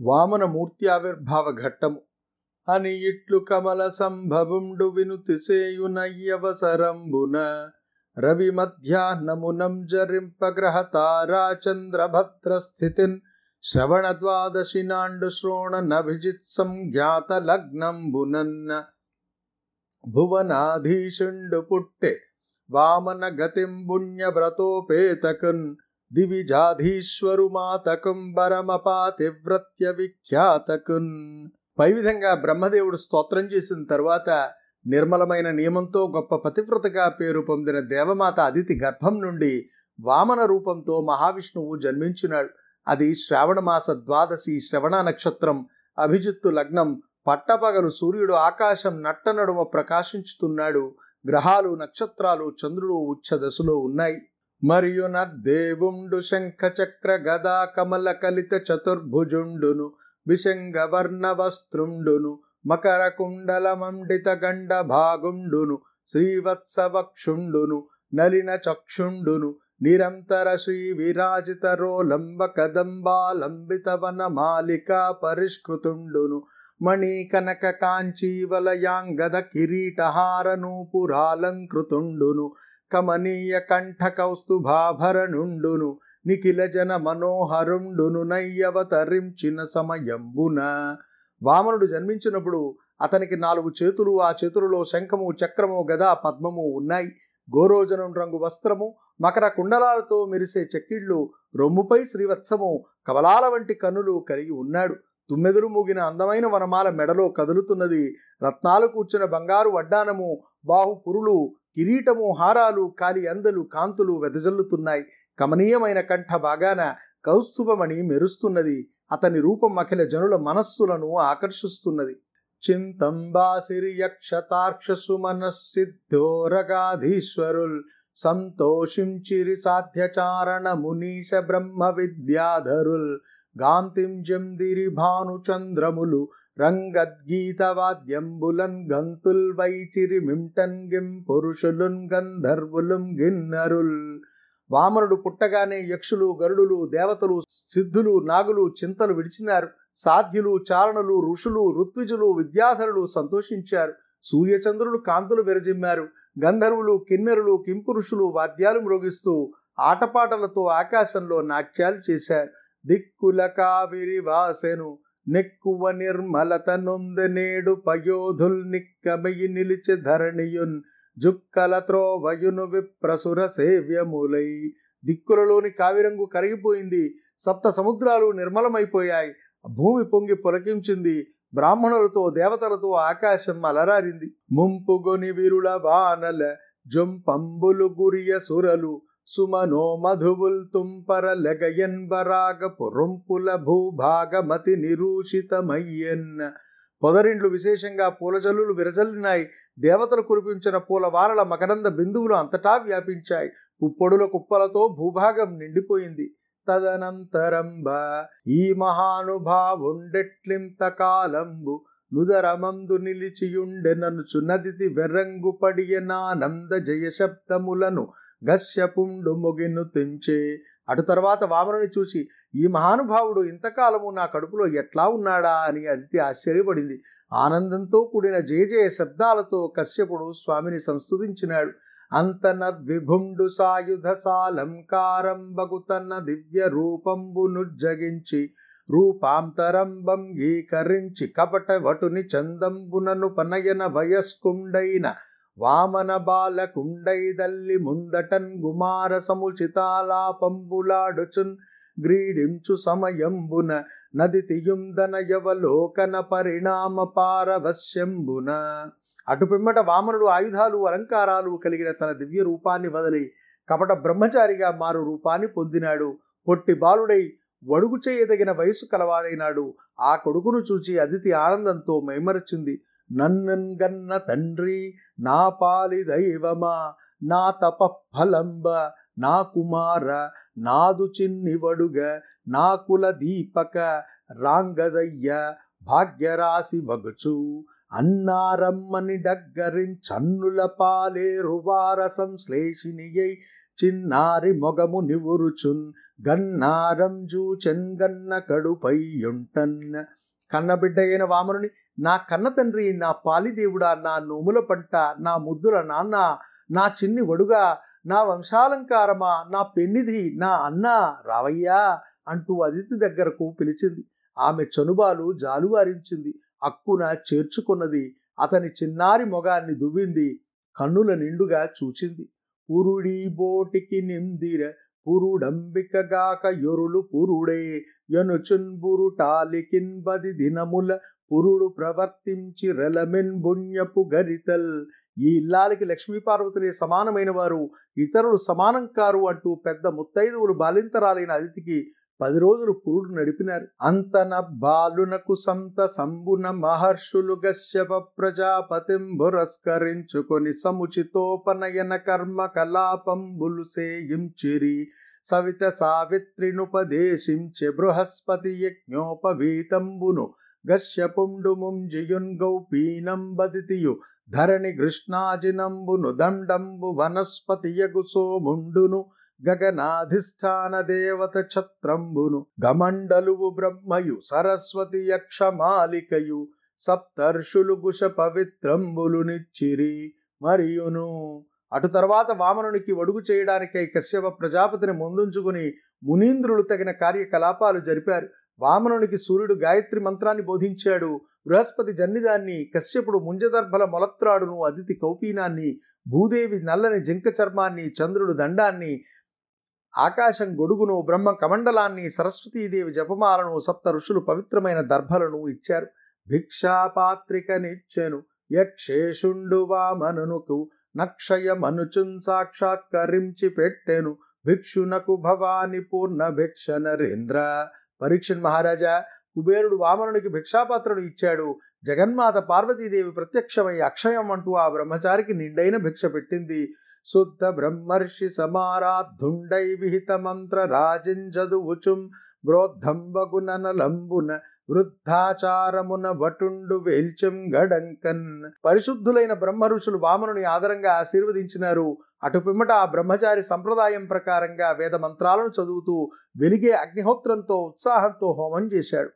వామన మూర్తి ఆవిర్భావ ఘట్టము అని ఇట్లు కమల సంభవుండు వినుతిసేయునయ్యవసరంబున రవి మధ్యాహ్నమునం జరింపగ్రహ తారాచంద్రభద్ర స్థితిన్ శ్రవణ ద్వాదశి నాండు శ్రోణ నభిజిత్ సంజ్ఞాత లగ్నంబునన్న భువనాధీశుండు పుట్టె వామన గతిం పుణ్య దివిజాధీశ్వరు మాతకం వరమపాతివ్రత్య విఖ్యాతకున్ పై విధంగా బ్రహ్మదేవుడు స్తోత్రం చేసిన తర్వాత నిర్మలమైన నియమంతో గొప్ప పతివ్రతగా పేరు పొందిన దేవమాత అదితి గర్భం నుండి వామన రూపంతో మహావిష్ణువు జన్మించినాడు. అది శ్రావణమాస ద్వాదశి శ్రవణ నక్షత్రం అభిజిత్తు లగ్నం పట్టపగలు సూర్యుడు ఆకాశం నట్టనడుమ ప్రకాశించుతున్నాడు. గ్రహాలు నక్షత్రాలు చంద్రుడు ఉచ్చ దశలో ఉన్నాయి. మరియు దేవుండు శంఖ చక్ర గదా కమల కలిత చతుర్భుజుండును విశంగవర్ణ వస్త్రుండును మకర కుండల మండిత గండ భాగుండును శ్రీవత్సవక్షుండును నలిన చక్షుండును నిరంతర శ్రీ విరాజిత రోలంబ కదంబాలంబిత వన మాలికా పరిష్కృతుండును మణి కనక కాంచీవలయాంగద కిరీటహార నూపురాలంకృతుండును కమనీయ కంఠ కౌస్తుభాభరణుండును నిఖిల జన మనోహరుండును నయ్యవతరించిన సమయంబున. వామనుడు జన్మించినప్పుడు అతనికి నాలుగు చేతులు ఆ చేతులలో శంఖము చక్రము గదా పద్మము ఉన్నాయి. గోరోజనం రంగు వస్త్రము మకర కుండలాలతో మెరిసే చెక్కిళ్ళు రొమ్ముపై శ్రీవత్సము కవలాల వంటి కన్నులు కలిగి ఉన్నాడు. తుమ్మెదురు మూగిన అందమైన వనమాల మెడలో కదులుతున్నది రత్నాలు కూర్చున్న బంగారు వడ్డానము బాహుపురులు కిరీటము హారాలు కాలి అందలు కాంతులు వెదజల్లుతున్నాయి. కమనీయమైన కంఠ బాగాన కౌస్తుభమణి మెరుస్తున్నది. అతని రూపం అఖిల జనుల మనస్సులను ఆకర్షిస్తున్నది. చింతంబాసిరి యక్షతార్క్షసు మనస్సిద్ధోరగాధీశ్వరుల్ సంతోషించిరి సాధ్యచారణ మునీశ బ్రహ్మ విద్యాధరుల్. గాంతింజందిరి భానుచంద్రములు. రంగద్గీత వాద్యంబులన్ గంతుల్ వైచిరి మింటన్ గిం పురుషులున్ గంధర్వులుం గిన్నరుల్. వామనుడు పుట్టగానే యక్షులు గరుడులు దేవతలు సిద్ధులు నాగులు చింతలు విడిచినారు. సాధ్యులు చారణులు ఋషులు ఋత్విజులు విద్యాధరులు సంతోషించారు. సూర్యచంద్రులు కాంతులు విరజిమ్మారు. గంధర్వులు కిన్నెరులు కింపురుషులు వాద్యాలు మృగిస్తూ ఆటపాటలతో ఆకాశంలో నాట్యాలు చేశారు. దిక్కుల కావిరి వాసెను నెక్కువ నిర్మలత నొందనేడు పయోధుల్ నిక్కమయి నిలిచి ధరణియున్ జుక్కల త్రోవయును విప్రసుర సేవ్యములై. దిక్కులలోని కావిరంగు కరిగిపోయింది సప్త సముద్రాలు నిర్మలమైపోయాయి భూమి పొంగి పొలకించింది బ్రాహ్మణులతో దేవతలతో ఆకాశం అలరారింది. ముంపుగొని విరుల వానల జొంపంబులు గురియ సురలు సుమనో మధువుల్ తుంపర లెగయన్బరాగ పురంపుల భూభాగమతి నిరూషితమయ్యన్న. పొదరిండ్లు విశేషంగా పూలజల్లులు విరజల్లినాయి. దేవతలు కురిపించిన పూల వానల మకరంద బిందువులు అంతటా వ్యాపించాయి. పుప్పొడుల కుప్పలతో భూభాగం నిండిపోయింది. తదనంతరంబ ఈ మహానుభావుండెట్లింత కాలంబు నుదరమందు నిలిచియుండెననుచు నదితి వెర్రంగు పడియనానంద జయ శబ్దములను గస్యపుండు మొగిను తెంచే. అటు తర్వాత వామనుని చూసి ఈ మహానుభావుడు ఇంతకాలము నా కడుపులో ఎట్లా ఉన్నాడా? అని అదితి ఆశ్చర్యపడింది. ఆనందంతో కూడిన జయ జయ శబ్దాలతో కశ్యపుడు స్వామిని సంస్తుతించినాడు. అంతన విభుండు సాయుధ సాలంకారంబగుతన్న దివ్య రూపంబును జగించి రూపాంతరం భంగీకరించి కపట వటుని చందంబునను పనయన వయస్కుండైన వామన బాలకుండైదల్లి ముందటన్ గుమార సముచితాలాపంబులాడుచున్ గ్రీడించు సమయంబున నది తియుందన యవలోకన పరిణామ పారవశ్యంబున అటు పిమ్మట వామనుడు ఆయుధాలు అలంకారాలు కలిగిన తన దివ్య రూపాన్ని వదిలి కపట బ్రహ్మచారిగా మారు రూపాన్ని పొందినాడు. పొట్టి బాలుడై వడుగు చేయదగిన వయసు కలవాడైనాడు. ఆ కొడుకును చూచి అదితి ఆనందంతో మైమరచింది. నన్నన్ గన్న తండ్రి నా పాలి దైవమా నా తప ఫలంబ నా కుమార నాదు చిన్నివడుగ నా కుల దీపక రాంగదయ్య భాగ్యరాశి వగచు అన్నారమ్మని డగ్గరించన్నుల పాలేరువారసం శ్లేషినియై చిన్నారి మొగము నివురుచున్ గన్నారం జూచెన్ గన్న కడుపై యుంటన్ కన్నబిడ్డ వామనుని నా కన్న తండ్రి నా పాలిదేవుడా నా నోముల పంట నా ముద్దుల నాన్న నా చిన్ని వడుగా నా వంశాలంకారమా నా పెన్నిధి నా అన్న రావయ్యా అంటూ అదితి దగ్గరకు పిలిచింది. ఆమె చనుబాలు జాలువారించింది. హక్కున చేర్చుకున్నది. అతని చిన్నారి మొగాన్ని దువ్వింది. కన్నుల నిండుగా చూచింది. పురుడి బోటికి నిందిర పురుడంబికగాక యొరులు పురుడే. యనుచున్బురు టాలికిన్ బది దినముల పురుడు ప్రవర్తించి రెలమెన్ బుణ్యపు గరితల్. ఈ ఇల్లాలకి లక్ష్మీపార్వతులే సమానమైన వారు ఇతరులు సమానం కారు అంటూ పెద్ద ముత్తైదువులు బాలింతరాలైన అతిథికి పది రోజులు పురుడు నడిపినారు. అంతన బాలునకు సంత సంబున మహర్షులు గశ్యప ప్రజాపతిం పురస్కరించుకొని సముచితోపనయన కర్మ కలాపంబులు సేయించిరి. సవిత సావిత్రినుపదేశించె బృహస్పతి యజ్ఞోపవీతంబును గశ్యపుండు ముంజియున్ గౌపీనం బదితియు ధరణి కృష్ణాజినంబును దండంబు వనస్పతి యగు సోముండును గగనాధిష్టాన దేవత ఛత్రంబును గమండలువు బ్రహ్మయు సరస్వతి యక్షమాలికయు సప్తర్షులు గుష పవిత్రంబులు నిచ్చిరి మరియును. అటు తర్వాత వామనునికి ఒడుగు చేయడానికై కశ్యప ప్రజాపతిని ముందుంచుకుని మునీంద్రులు తగిన కార్యకలాపాలు జరిపారు. వామనునికి సూర్యుడు గాయత్రి మంత్రాన్ని బోధించాడు. బృహస్పతి జన్నిదాన్ని కశ్యపుడు ముంజదర్భల మొలత్రాడును అదితి కౌపీనాన్ని భూదేవి నల్లని జింక చర్మాన్ని చంద్రుడు దండాన్ని ఆకాశం గొడుగును బ్రహ్మ కమండలాన్ని సరస్వతీదేవి జపమాలను సప్త ఋషులు పవిత్రమైన దర్భలను ఇచ్చారు. భిక్షాపాత్రికనిచ్చెను యక్షేషుండువామనునుకు నక్షయమనుచున్ సాక్షాత్కరించి పెట్టెను. భిక్షునకు భవాని పూర్ణ భిక్ష నరేంద్ర. పరీక్షన్ మహారాజా కుబేరుడు వామనునికి భిక్షాపాత్రను ఇచ్చాడు. జగన్మాత పార్వతీదేవి ప్రత్యక్షమై అక్షయం అంటూ ఆ బ్రహ్మచారికి నిండైన భిక్ష పెట్టింది. శుద్ధ బ్రహ్మర్షి సమారాధుండై విహిత మంత్ర రాజింజదువుచుం బ్రోద్ధంబగునలంబున వృద్ధాచారమున వటుండు వేల్చం గడంకన్. పరిశుద్ధులైన బ్రహ్మ ఋషులు వామనుని ఆదరంగా ఆశీర్వదించినారు. అటు పిమ్మట ఆ బ్రహ్మచారి సంప్రదాయం ప్రకారంగా వేద మంత్రాలను చదువుతూ వెలిగే అగ్నిహోత్రంతో ఉత్సాహంతో హోమం చేశాడు.